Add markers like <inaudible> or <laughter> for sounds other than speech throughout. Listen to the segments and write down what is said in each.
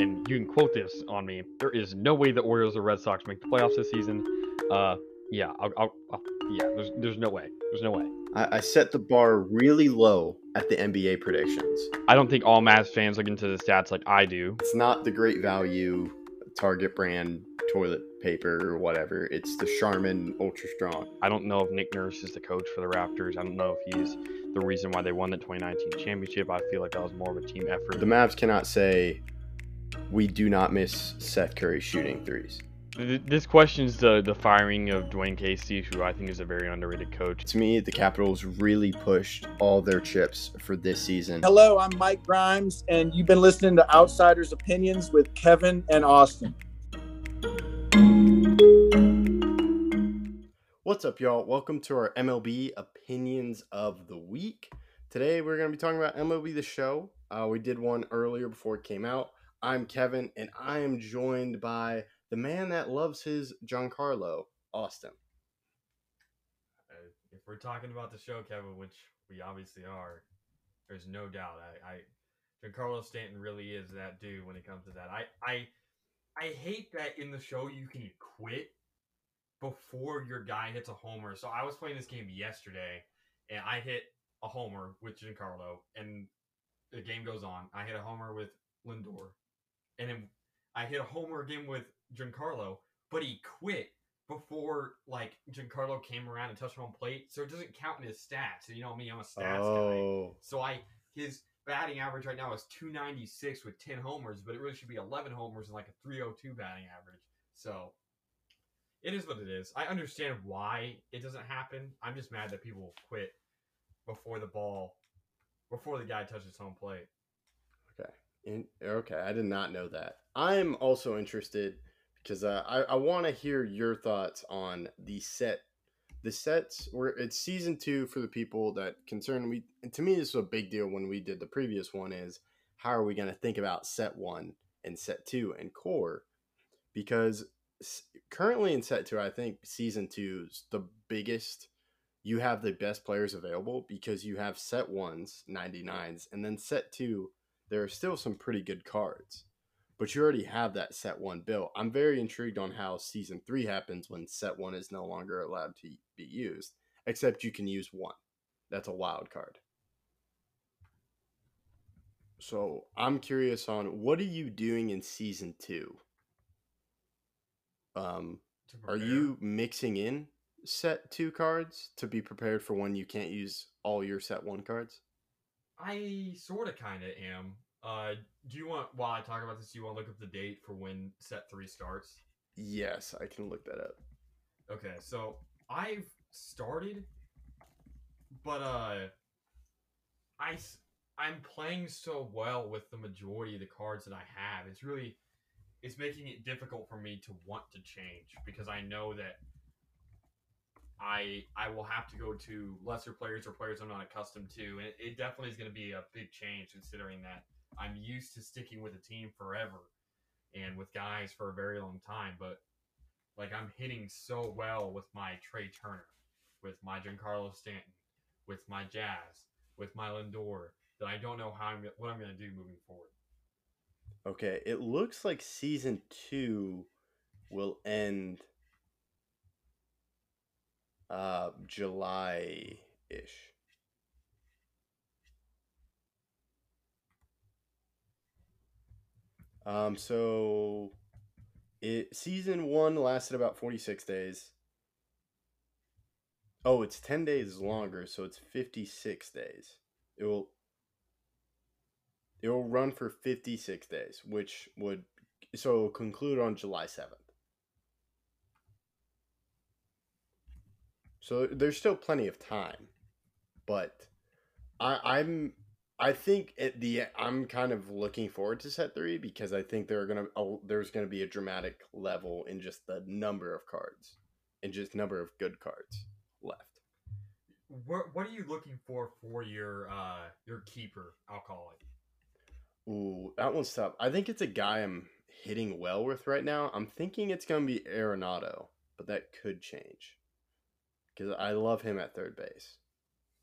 and you can quote this on me. There is no way the Orioles or Red Sox make the playoffs this season. Uh, yeah, I'll, I'll, I'll, yeah. There's there's no way. There's no way. I, I set the bar really low at the NBA predictions. I don't think all Mavs fans look into the stats like I do. It's not the great value Target brand toilet paper or whatever. It's the Charmin Ultra Strong. I don't know if Nick Nurse is the coach for the Raptors. I don't know if he's the reason why they won the 2019 championship. I feel like that was more of a team effort. The Mavs cannot say we do not miss Seth Curry shooting threes. This questions the the firing of Dwane Casey, who I think is a very underrated coach. To me, the Capitals really pushed all their chips for this season. Hello, I'm Mike Grimes, and you've been listening to Outsiders Opinions with Kevin and Austin. What's up, y'all? Welcome to our MLB Opinions of the Week. Today, we're going to be talking about MLB The Show. Uh, we did one earlier before it came out. I'm Kevin, and I am joined by the man that loves his Giancarlo, Austin. Uh, if we're talking about the show, Kevin, which we obviously are, there's no doubt. I, I Giancarlo Stanton really is that dude when it comes to that. I, I, I hate that in the show you can quit before your guy hits a homer. So I was playing this game yesterday, and I hit a homer with Giancarlo, and the game goes on. I hit a homer with Lindor, and then I hit a homer again with Giancarlo, but he quit before like Giancarlo came around and touched home plate, so it doesn't count in his stats. And you know me, I'm a stats Oh. guy. So I his batting average right now is 296 with 10 homers, but it really should be 11 homers and like a 302 batting average. So it is what it is. I understand why it doesn't happen. I'm just mad that people quit before the ball, before the guy touches home plate. In, okay, I did not know that. I'm also interested because uh, I, I want to hear your thoughts on the set. The sets where it's season two for the people that concern me. To me, this is a big deal when we did the previous one. Is how are we going to think about set one and set two and core? Because currently in set two, I think season two is the biggest. You have the best players available because you have set ones, 99s, and then set two there are still some pretty good cards, but you already have that set one built. I'm very intrigued on how season three happens when set one is no longer allowed to be used, except you can use one. That's a wild card. So I'm curious on what are you doing in season two? Um, are you mixing in set two cards to be prepared for when you can't use all your set one cards? I sort of kind of am. Uh, do you want while I talk about this? Do you want to look up the date for when set three starts? Yes, I can look that up. Okay, so I've started, but uh, I I'm playing so well with the majority of the cards that I have. It's really it's making it difficult for me to want to change because I know that I I will have to go to lesser players or players I'm not accustomed to, and it, it definitely is going to be a big change considering that I'm used to sticking with a team forever and with guys for a very long time, but like I'm hitting so well with my Trea Turner, with my Giancarlo Stanton, with my Jazz, with my Lindor that I don't know how I'm what I'm going to do moving forward. Okay, it looks like season two will end uh July ish. Um so it season one lasted about 46 days. Oh, it's 10 days longer, so it's 56 days. It will it will run for 56 days, which would so conclude on July 7th. So there's still plenty of time, but I, I'm I think at the I'm kind of looking forward to set three because I think there are gonna a, there's gonna be a dramatic level in just the number of cards and just number of good cards left. What what are you looking for for your uh your keeper? I'll call it. Ooh, that one's tough. I think it's a guy I'm hitting well with right now. I'm thinking it's gonna be Arenado, but that could change because I love him at third base.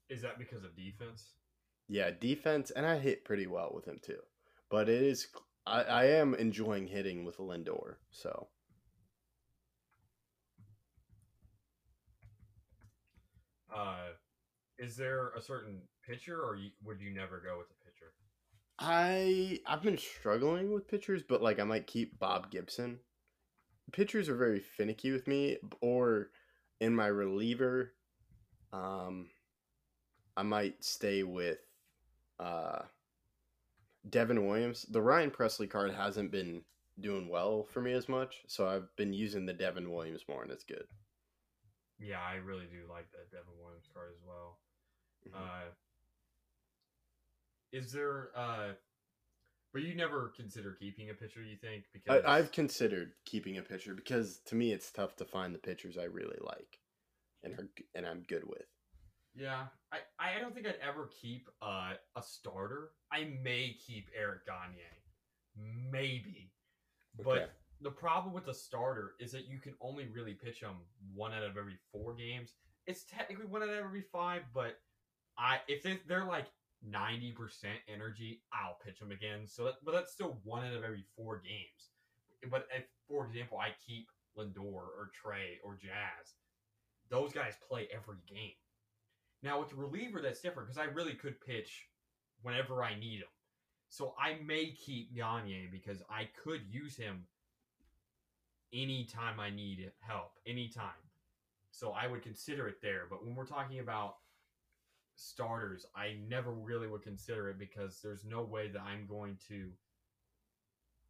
Is that because of defense? Yeah, defense, and I hit pretty well with him too. But it is I, I am enjoying hitting with Lindor. So Uh, is there a certain pitcher, or you, would you never go with a pitcher? I I've been struggling with pitchers, but like I might keep Bob Gibson. Pitchers are very finicky with me, or in my reliever, um, I might stay with uh, Devin Williams. The Ryan Pressly card hasn't been doing well for me as much, so I've been using the Devin Williams more, and it's good. Yeah, I really do like that Devin Williams card as well. Mhm. Uh, is there? Uh, but you never consider keeping a pitcher. You think because I, I've considered keeping a pitcher because to me it's tough to find the pitchers I really like, and are and I'm good with. Yeah, I, I don't think I'd ever keep uh, a starter. I may keep Eric Gagne, maybe, but Okay. the problem with the starter is that you can only really pitch him one out of every four games. It's technically one out of every five, but I if they, they're like ninety percent energy, I'll pitch them again. So, that, but that's still one out of every four games. But if, for example, I keep Lindor or Trea or Jazz, those guys play every game. Now with the reliever, that's different because I really could pitch whenever I need him. So I may keep Gagne because I could use him anytime I need help, anytime. So I would consider it there. But when we're talking about starters, I never really would consider it because there's no way that I'm going to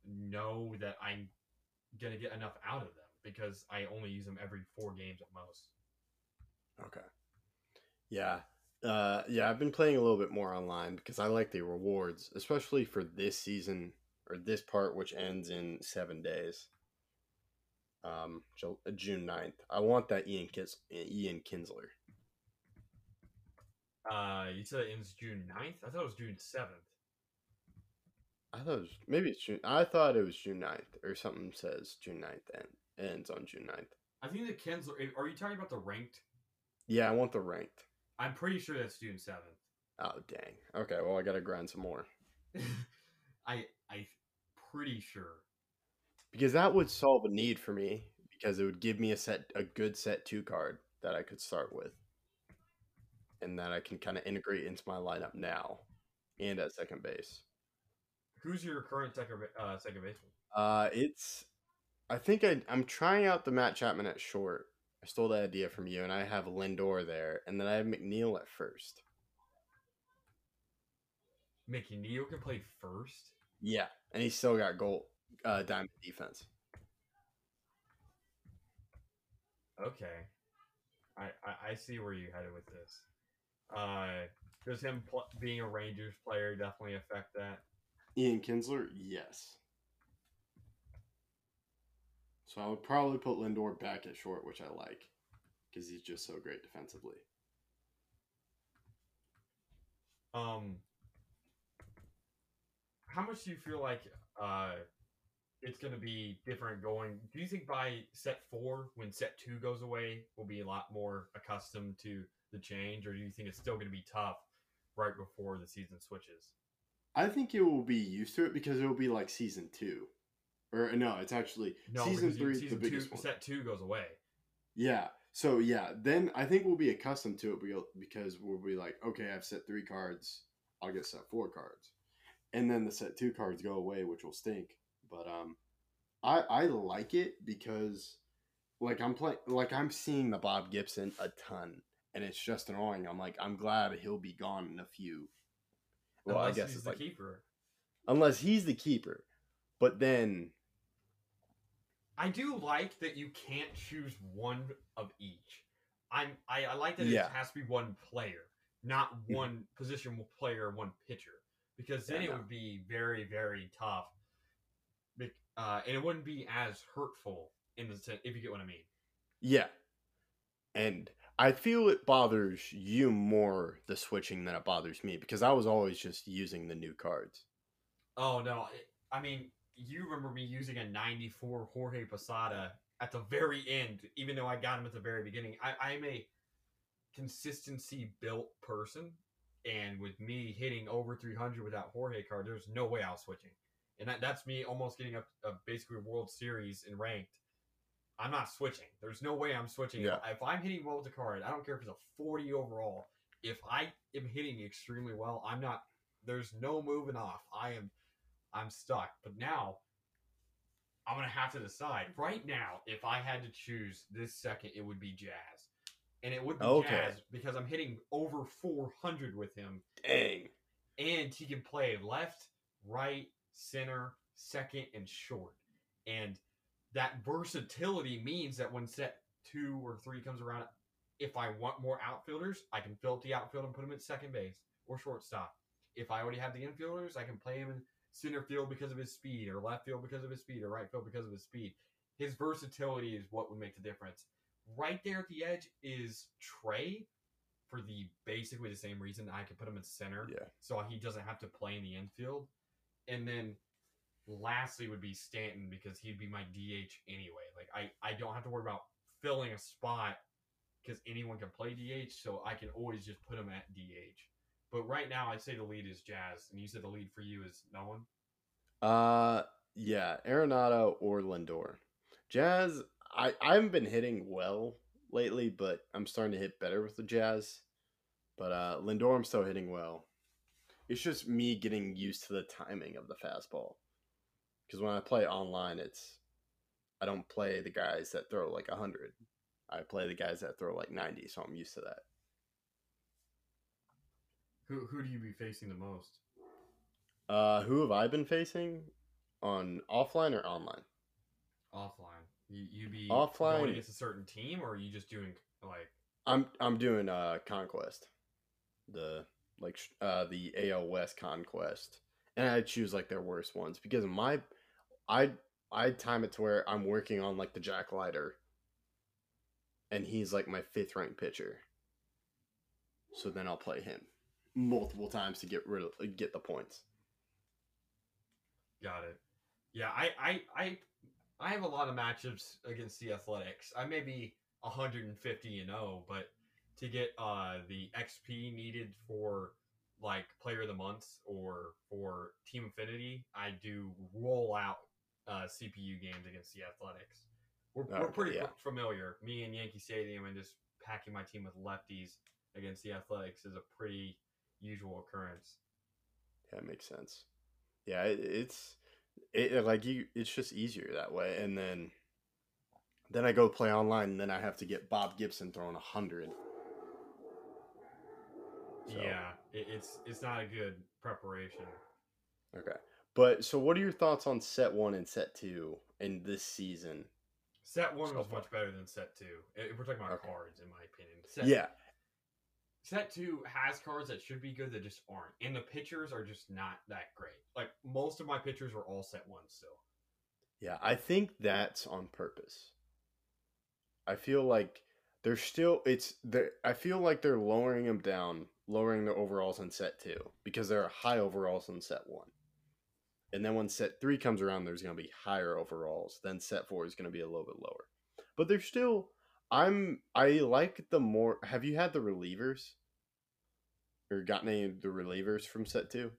know that I'm going to get enough out of them because I only use them every four games at most. Okay. Yeah. Uh, yeah, I've been playing a little bit more online because I like the rewards, especially for this season or this part, which ends in seven days. Um, uh, June 9th. I want that Ian Kis- Ian Kinsler. Uh, you said it ends June 9th? I thought it was June 7th. I thought it was maybe it's June. I thought it was June 9th or something says June 9th and ends on June 9th. I think the Kinsler. Are you talking about the ranked? Yeah, I want the ranked. I'm pretty sure that's June 7th. Oh dang. Okay, well I gotta grind some more <laughs> I I pretty sure. because that would solve a need for me because it would give me a set a good set two card that I could start with, and that I can kind of integrate into my lineup now, and at second base. Who's your current second uh, second baseman? Uh, it's I think I I'm trying out the Matt Chapman at short. I stole that idea from you, and I have Lindor there, and then I have McNeil at first. McNeil can play first. Yeah, and he's still got gold uh, diamond defense. Okay, I, I I see where you headed with this. Uh, does him pl- being a Rangers player definitely affect that? Ian Kinsler, yes. So I would probably put Lindor back at short, which I like, because he's just so great defensively. Um, how much do you feel like uh it's going to be different going? Do you think by set four, when set two goes away, we'll be a lot more accustomed to the change, or do you think it's still going to be tough right before the season switches? I think it will be used to it because it will be like season two, or no, it's actually No, season you- three is the season two, biggest one. set two goes away. Yeah. So yeah, then I think we'll be accustomed to it because we'll be like, okay, I've set three cards, I'll get set four cards, and then the set two cards go away, which will stink. But um, I I like it because like I'm playing like I'm seeing the Bob Gibson a ton, and it's just annoying. I'm like I'm glad he'll be gone in a few. Well, Unless I guess he's it's the like keeper. unless he's the keeper, but then I do like that you can't choose one of each. I'm I, I like that Yeah. it has to be one player, not Mhm. one position player, one pitcher, because then Yeah, it no. would be very very tough. Uh, and it wouldn't be as hurtful in the sense if you get what I mean. Yeah. And I feel it bothers you more the switching than it bothers me because I was always just using the new cards. Oh no, I mean you remember me using a '94 Jorge Posada at the very end, even though I got him at the very beginning. I, I'm a consistency built person, and with me hitting over 300 without Jorge card, there's no way I was switching. and that, that's me almost getting up a basically World Series in ranked. I'm not switching. There's no way I'm switching. Yeah. If I'm hitting well with the card, I don't care if it's a 40 overall. If I am hitting extremely well, I'm not. There's no moving off. I am. I'm stuck. But now, I'm gonna have to decide. Right now, if I had to choose this second, it would be Jazz, and it would be Okay. Jazz because I'm hitting over 400 with him Dang. and he can play left, right, center, second, and short. And that versatility means that when set two or three comes around, if I want more outfielders, I can fill up the outfield and put him at second base or shortstop. If I already have the infielders, I can play him in center field because of his speed, or left field because of his speed, or right field because of his speed. His versatility is what would make the difference. Right there at the edge is Trea for the basically the same reason I could put him in center Yeah. so he doesn't have to play in the infield. And then lastly would be Stanton because he'd be my DH anyway. Like I, I don't have to worry about filling a spot because anyone can play DH, so I can always just put him at DH. But right now I'd say the lead is Jazz, and you said the lead for you is no one? Uh, yeah, Arenado or Lindor. Jazz, I, I haven't been hitting well lately, but I'm starting to hit better with the Jazz. But uh, Lindor, I'm still hitting well. It's just me getting used to the timing of the fastball. Because when I play online, it's I don't play the guys that throw like 100. I play the guys that throw like 90, so I'm used to that. Who who do you be facing the most? Uh, who have I been facing on offline or online? Offline. You you be Offline- going against a certain team, or are you just doing like I'm I'm doing uh conquest, the like uh the AL West conquest, and I choose like their worst ones because my I I time it to where I'm working on like the Jack Leiter, and he's like my fifth ranked pitcher. So then I'll play him multiple times to get rid of get the points. Got it. Yeah, I, I, I, I have a lot of matchups against the Athletics. I may be 150 and 0, but to get uh the XP needed for like Player of the Month or for Team Affinity, I do roll out uh, CPU games against the Athletics. We're, we're pretty yeah. familiar. Me and Yankee Stadium and just packing my team with lefties against the Athletics is a pretty usual occurrence. That makes sense. Yeah, it, it's it like you. It's just easier that way, and then then I go play online, and then I have to get Bob Gibson throwing a hundred. So, Yeah, it, it's it's not a good preparation. Okay. But so, what are your thoughts on set one and set two in this season? Set one So was far. much better than set two. If we're talking about Okay. cards, in my opinion. Set, yeah, Set two has cards that should be good that just aren't, and the pitchers are just not that great. Like most of my pitchers are all set one still. yeah. I think that's on purpose. I feel like they're still. It's they I feel like they're lowering them down, lowering the overalls in set two because there are high overalls in set one. And then when set three comes around, there's going to be higher overalls. Then set four is going to be a little bit lower. But they're still. I'm. I like the more. Have you had the relievers? Or gotten any of the relievers from set two?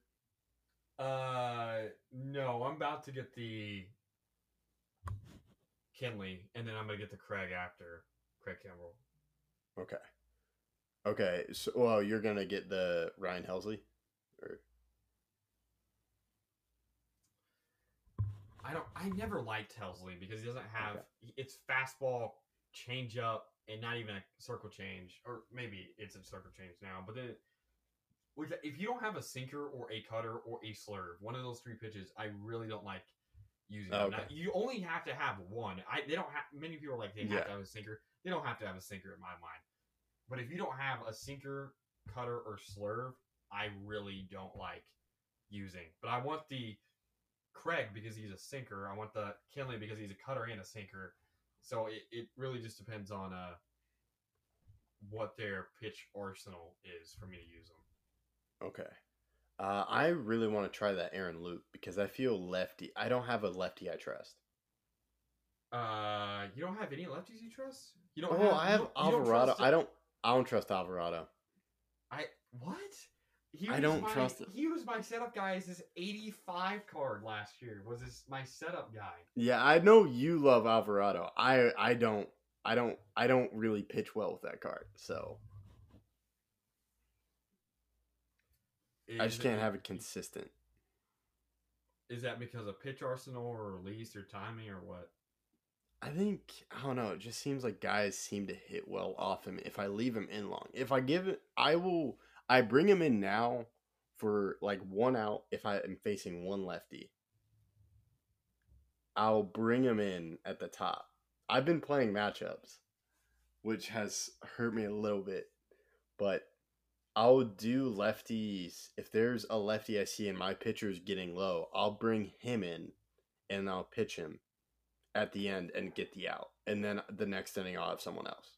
Uh, no, I'm about to get the Kinley, and then I'm gonna get the Craig after Craig Campbell. Okay. Okay. So, well, you're going to get the Ryan Helsley? Or, I don't. I never liked Helsley because he doesn't have. Okay. It's fastball, change up, and not even a circle change, or maybe it's a circle change now. But then, with if you don't have a sinker or a cutter or a slurve, one of those three pitches, I really don't like using. Oh, now, Okay. you only have to have one. I they don't have. Many people are like they have Yeah. to have a sinker. They don't have to have a sinker in my mind. But if you don't have a sinker, cutter, or slurve, I really don't like using. But I want the Craig because he's a sinker. I want the Kinley because he's a cutter and a sinker. So it, it really just depends on uh what their pitch arsenal is for me to use them. okay. Uh, I really want to try that Aaron Loup because I feel lefty. I don't have a lefty I trust. Uh, you don't have any lefties you trust? You don't. Oh, I you have don't- you don't Alvarado. I don't. I don't trust Alvarado. I what? He I don't my, trust it. He was my setup guy as his 85 card last year. Was his my setup guy. Yeah, I know you love Alvarado. I I don't I don't I don't really pitch well with that card. So I just can't it- have it consistent. Is that because of pitch arsenal or release or timing or what? I think I don't know. It just seems like guys seem to hit well off him if I leave him in long. If I give it, I will. I bring him in now for like one out if I am facing one lefty. I'll bring him in at the top. I've been playing matchups, which has hurt me a little bit, but I'll do lefties. If there's a lefty I see and my pitcher's getting low, I'll bring him in and I'll pitch him at the end and get the out. And then the next inning, I'll have someone else.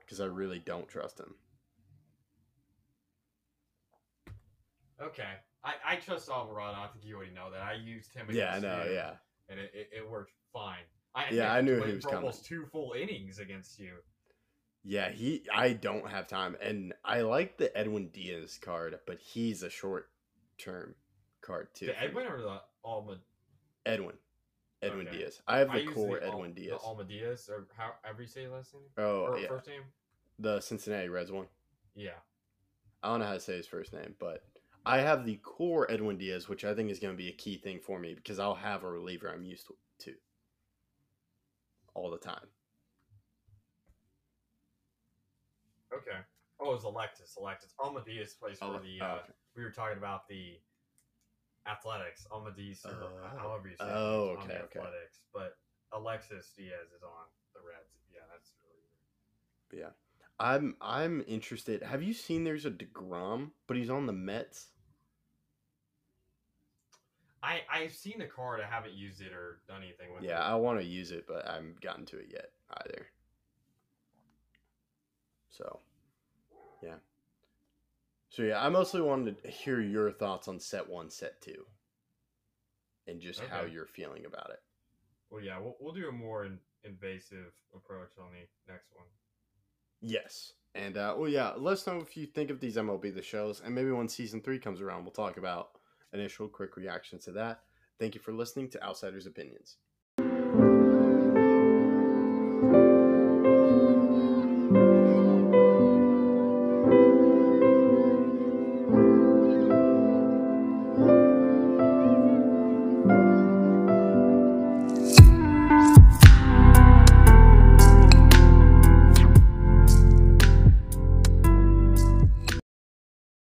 Because I really don't trust him. Okay. I, I trust Alvarado. I think you already know that. I used him Yeah, I know. you, Yeah. And it, it, it worked fine. I, Yeah, I knew he was coming. almost two full innings against you. Yeah, he. I don't have time, and I like the Edwin Diaz card, but he's a short term card too. The. Edwin or the Alma? Edwin. Edwin Okay. Diaz. I have the use core Al- Edwin Diaz. The Alma Diaz, or how, however you say his last name? oh or yeah, first name? the Cincinnati Reds one. Yeah. I don't know how to say his first name, but I have the core Edwin Diaz, which I think is going to be a key thing for me because I'll have a reliever I'm used to all the time. Okay. Oh, it's Alexis. Alexis. Alma Diaz plays for Oh, the. oh, Uh, okay. We were talking about the athletics. Alma Diaz, or Oh. however you say it, Oh, on the okay, okay. athletics. But Alexis Diaz is on the Reds. Yeah, that's really But yeah, I'm I'm interested. Have you seen there's a deGrom, but he's on the Mets? I I've seen the card. I haven't used it or done anything with Yeah, it. Yeah, I want to use it, but I haven't gotten to it yet either. So, yeah. So yeah, I mostly wanted to hear your thoughts on set one, set two, and just how you're feeling about it. Well, yeah, we'll, we'll do a more in, invasive approach on the next one. Yes. And uh, well, yeah. Let us know if you think of these MLB the shows, and maybe when season three comes around, we'll talk about initial quick reactions to that. Thank you for listening to Outsiders Opinions.